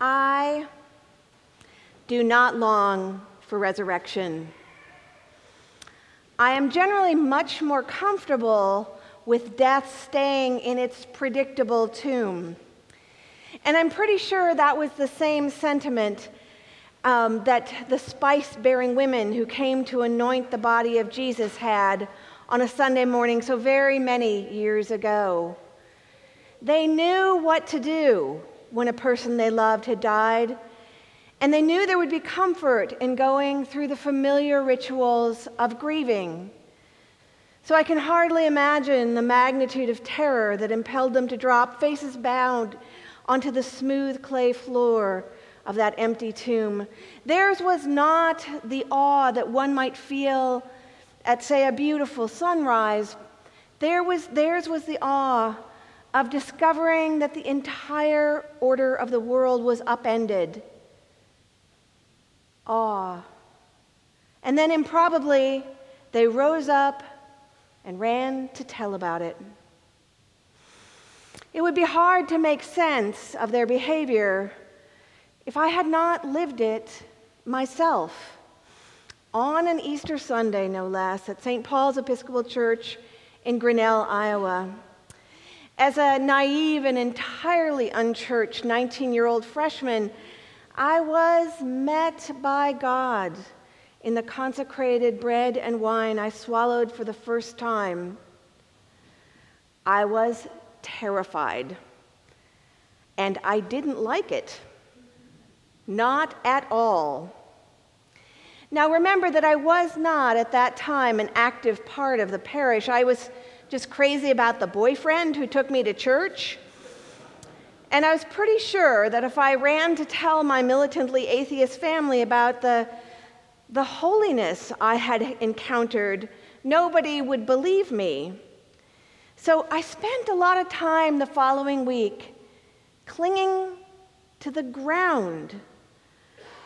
I do not long for resurrection. I am generally much more comfortable with death staying in its predictable tomb. And I'm pretty sure that was the same sentiment um, that the spice bearing women who came to anoint the body of Jesus had on a Sunday morning so very many years ago. They knew what to do when a person they loved had died, and they knew there would be comfort in going through the familiar rituals of grieving. So I can hardly imagine the magnitude of terror that impelled them to drop faces bowed onto the smooth clay floor of that empty tomb. Theirs was not the awe that one might feel at, say, a beautiful sunrise. There was, theirs was the awe of discovering that the entire order of the world was upended. Awe. And then, improbably, they rose up and ran to tell about it. It would be hard to make sense of their behavior if I had not lived it myself. On an Easter Sunday, no less, at St. Paul's Episcopal Church in Grinnell, Iowa. As a naive and entirely unchurched 19 year old freshman, I was met by God in the consecrated bread and wine I swallowed for the first time. I was terrified. And I didn't like it. Not at all. Now remember that I was not at that time an active part of the parish. I was just crazy about the boyfriend who took me to church. And I was pretty sure that if I ran to tell my militantly atheist family about the, the holiness I had encountered, nobody would believe me. So I spent a lot of time the following week clinging to the ground,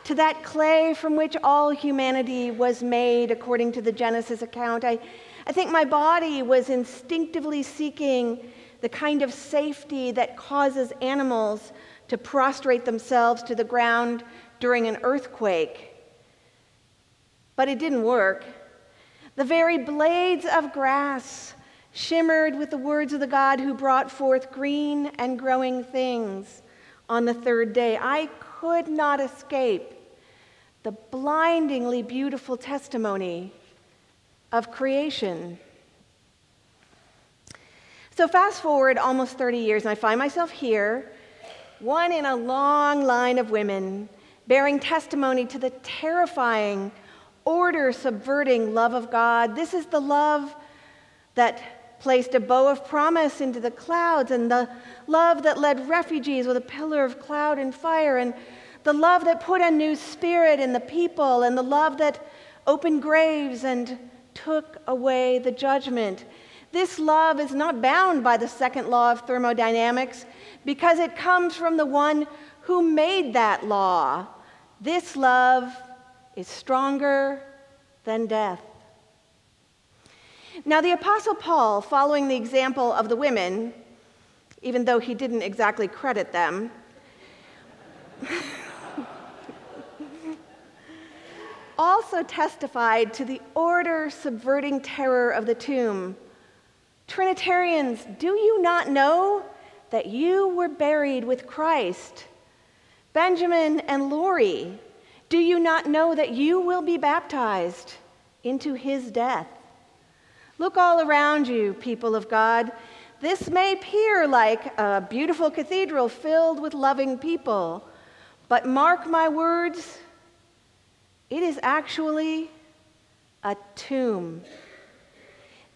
to that clay from which all humanity was made, according to the Genesis account. I, I think my body was instinctively seeking the kind of safety that causes animals to prostrate themselves to the ground during an earthquake. But it didn't work. The very blades of grass shimmered with the words of the God who brought forth green and growing things on the third day. I could not escape the blindingly beautiful testimony of creation. So, fast forward almost 30 years, and I find myself here, one in a long line of women bearing testimony to the terrifying, order subverting love of God. This is the love that placed a bow of promise into the clouds, and the love that led refugees with a pillar of cloud and fire, and the love that put a new spirit in the people, and the love that opened graves and took away the judgment. This love is not bound by the second law of thermodynamics because it comes from the one who made that law. This love is stronger than death. Now, the Apostle Paul, following the example of the women, even though he didn't exactly credit them, also testified to the order subverting terror of the tomb. Trinitarians, do you not know that you were buried with Christ? Benjamin and Lori, do you not know that you will be baptized into his death? Look all around you, people of God. This may appear like a beautiful cathedral filled with loving people, but mark my words, it is actually a tomb.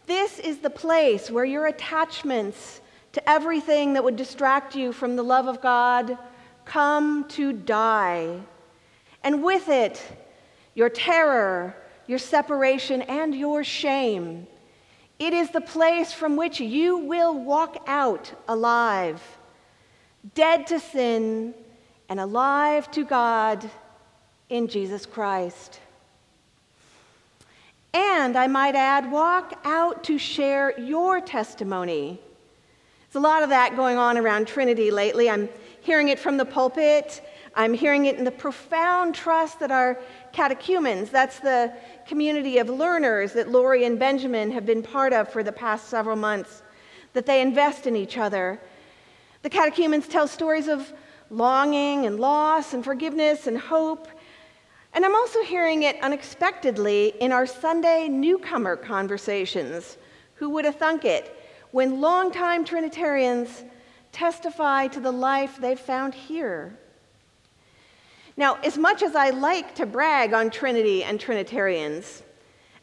This is the place where your attachments to everything that would distract you from the love of God come to die. And with it, your terror, your separation, and your shame. It is the place from which you will walk out alive, dead to sin and alive to God in Jesus Christ. And I might add, walk out to share your testimony. There's a lot of that going on around Trinity lately. I'm hearing it from the pulpit. I'm hearing it in the profound trust that our catechumens, that's the community of learners that Lori and Benjamin have been part of for the past several months, that they invest in each other. The catechumens tell stories of longing and loss and forgiveness and hope. And I'm also hearing it unexpectedly in our Sunday newcomer conversations. Who would have thunk it? When longtime Trinitarians testify to the life they've found here. Now, as much as I like to brag on Trinity and Trinitarians,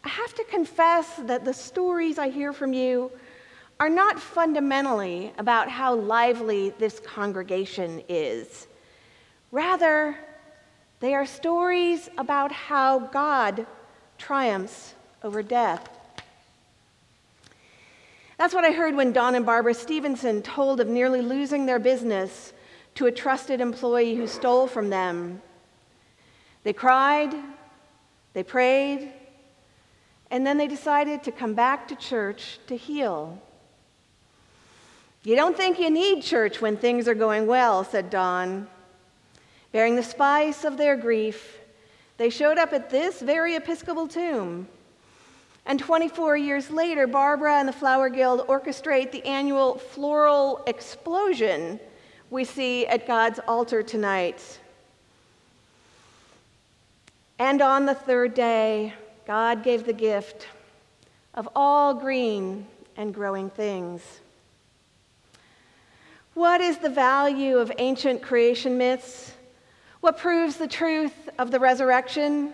I have to confess that the stories I hear from you are not fundamentally about how lively this congregation is. Rather, they are stories about how God triumphs over death. That's what I heard when Don and Barbara Stevenson told of nearly losing their business to a trusted employee who stole from them. They cried, they prayed, and then they decided to come back to church to heal. You don't think you need church when things are going well, said Don. Bearing the spice of their grief, they showed up at this very Episcopal tomb. And 24 years later, Barbara and the Flower Guild orchestrate the annual floral explosion we see at God's altar tonight. And on the third day, God gave the gift of all green and growing things. What is the value of ancient creation myths? What proves the truth of the resurrection?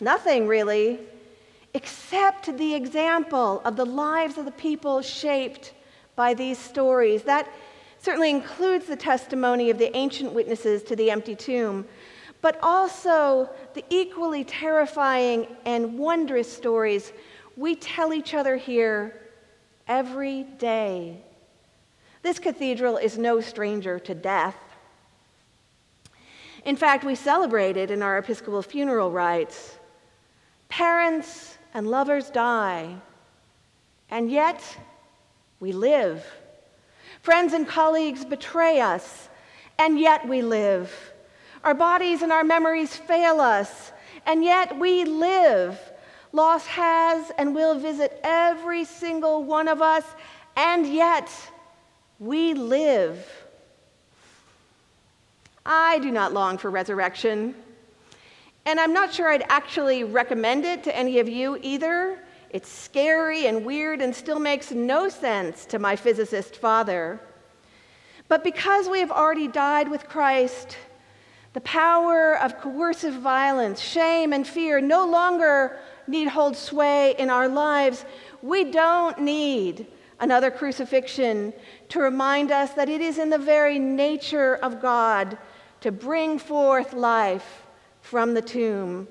Nothing, really, except the example of the lives of the people shaped by these stories. That certainly includes the testimony of the ancient witnesses to the empty tomb, but also the equally terrifying and wondrous stories we tell each other here every day this cathedral is no stranger to death. In fact, we celebrate it in our Episcopal funeral rites. Parents and lovers die, and yet we live. Friends and colleagues betray us, and yet we live. Our bodies and our memories fail us, and yet we live. Loss has and will visit every single one of us, and yet we live. I do not long for resurrection. And I'm not sure I'd actually recommend it to any of you either. It's scary and weird and still makes no sense to my physicist father. But because we have already died with Christ, the power of coercive violence, shame, and fear no longer need hold sway in our lives. We don't need another crucifixion to remind us that it is in the very nature of God to bring forth life from the tomb.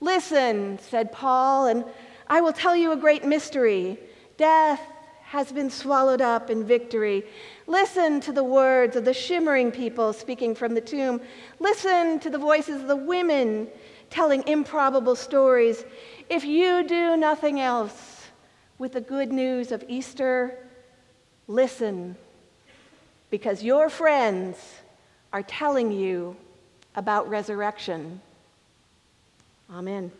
Listen, said Paul, and I will tell you a great mystery. Death has been swallowed up in victory. Listen to the words of the shimmering people speaking from the tomb. Listen to the voices of the women telling improbable stories. If you do nothing else, with the good news of Easter, listen, because your friends are telling you about resurrection. Amen.